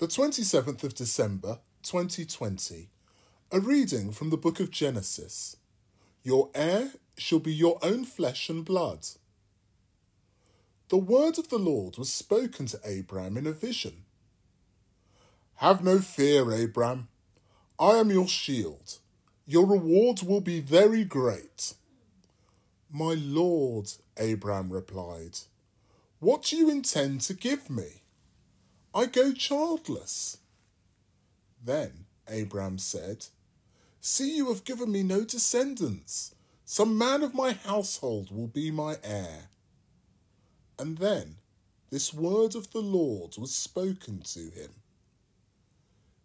The 27th of December, 2020. A reading from the book of Genesis. Your heir shall be your own flesh and blood. The word of the Lord was spoken to Abram in a vision. Have no fear, Abram. I am your shield. Your reward will be very great. My Lord, Abram replied, what do you intend to give me? I go childless. Then Abram said, See, you have given me no descendants. Some man of my household will be my heir. And then this word of the Lord was spoken to him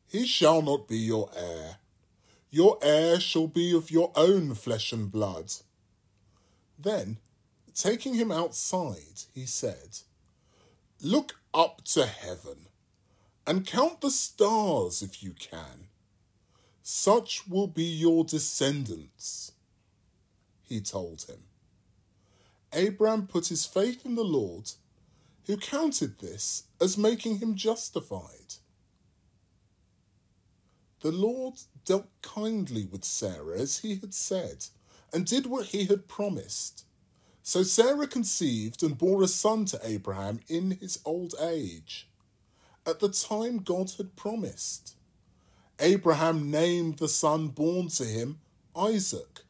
He shall not be your heir. Your heir shall be of your own flesh and blood. Then, taking him outside, he said, Look up to heaven and count the stars if you can. Such will be your descendants, he told him. Abram put his faith in the Lord, who counted this as making him justified. The Lord dealt kindly with Sarah as he had said, and did what he had promised. So Sarah conceived and bore a son to Abraham in his old age, at the time God had promised. Abraham named the son born to him Isaac,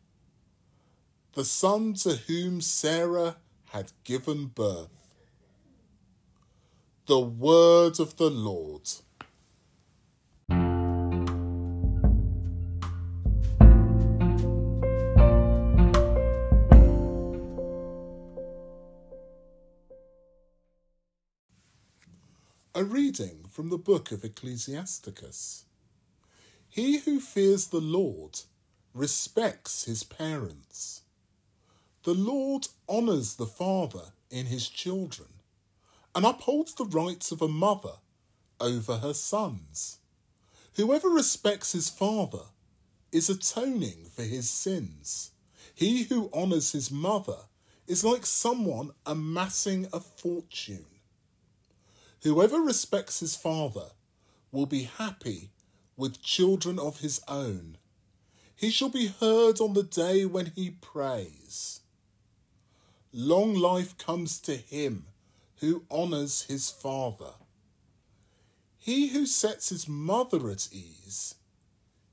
the son to whom Sarah had given birth. The word of the Lord. A reading from the book of Ecclesiasticus. He who fears the Lord respects his parents. The Lord honours the father in his children and upholds the rights of a mother over her sons. Whoever respects his father is atoning for his sins. He who honours his mother is like someone amassing a fortune. Whoever respects his father will be happy with children of his own. He shall be heard on the day when he prays. Long life comes to him who honours his father. He who sets his mother at ease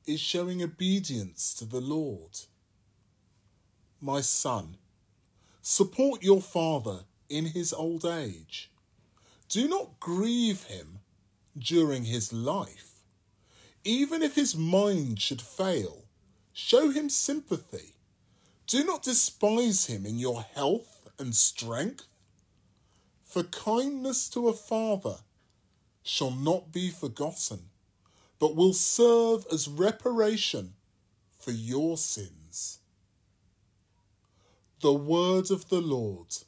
is showing obedience to the Lord. My son, support your father in his old age do not grieve him during his life. Even if his mind should fail, show him sympathy. Do not despise him in your health and strength. For kindness to a father shall not be forgotten, but will serve as reparation for your sins. The word of the Lord.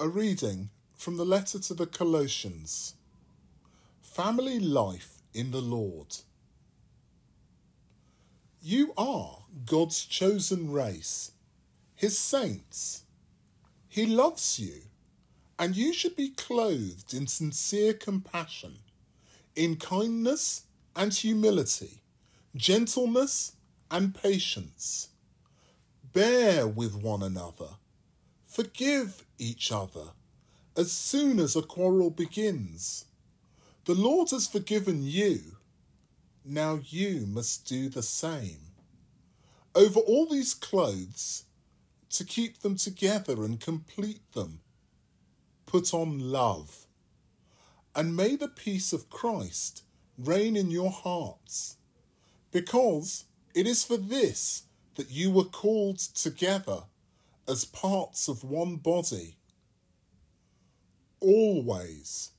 A reading from the letter to the Colossians Family Life in the Lord. You are God's chosen race, His saints. He loves you, and you should be clothed in sincere compassion, in kindness and humility, gentleness and patience. Bear with one another Forgive each other as soon as a quarrel begins. The Lord has forgiven you. Now you must do the same. Over all these clothes, to keep them together and complete them, put on love. And may the peace of Christ reign in your hearts, because it is for this that you were called together as parts of one body. Always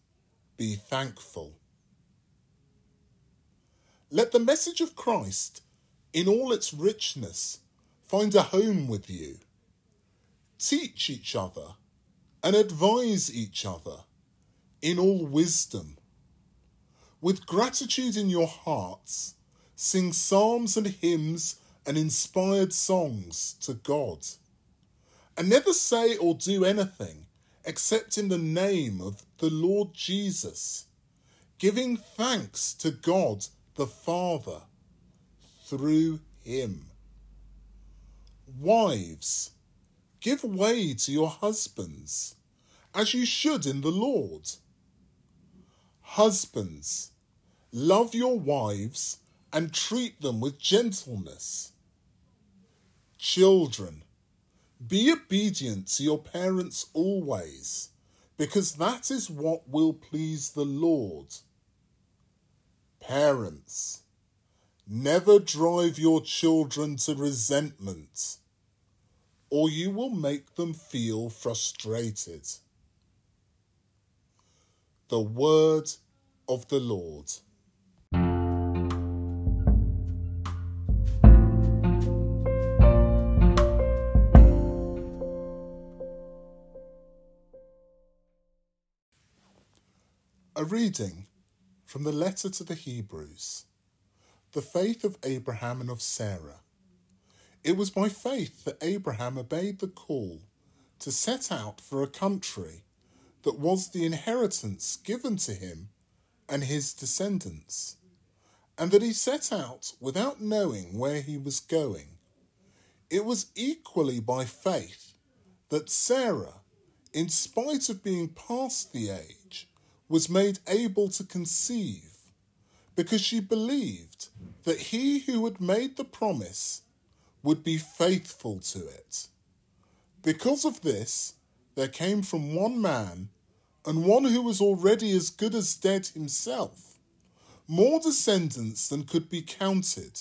be thankful. Let the message of Christ, in all its richness, find a home with you. Teach each other and advise each other in all wisdom. With gratitude in your hearts, sing psalms and hymns and inspired songs to God. And never say or do anything except in the name of the Lord Jesus, giving thanks to God the Father through him. Wives, give way to your husbands, as you should in the Lord. Husbands, love your wives and treat them with gentleness. Children, be obedient to your parents always, because that is what will please the Lord. Parents, never drive your children to resentment, or you will make them feel frustrated. The Word of the Lord. Reading from the letter to the Hebrews. The faith of Abraham and of Sarah. It was by faith that Abraham obeyed the call to set out for a country that was the inheritance given to him and his descendants, and that he set out without knowing where he was going. It was equally by faith that Sarah, in spite of being past the age, was made able to conceive because she believed that he who had made the promise would be faithful to it. Because of this, there came from one man, and one who was already as good as dead himself, more descendants than could be counted,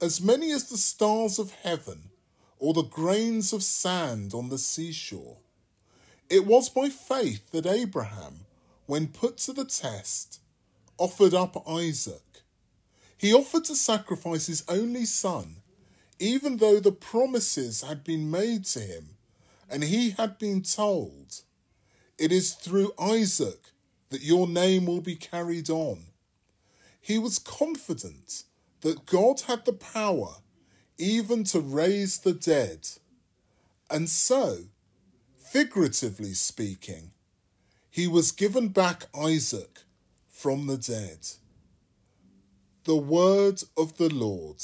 as many as the stars of heaven or the grains of sand on the seashore. It was by faith that Abraham when put to the test, offered up Isaac. He offered to sacrifice his only son, even though the promises had been made to him, and he had been told, It is through Isaac that your name will be carried on. He was confident that God had the power even to raise the dead. And so, figuratively speaking, he was given back Isaac from the dead. The word of the Lord.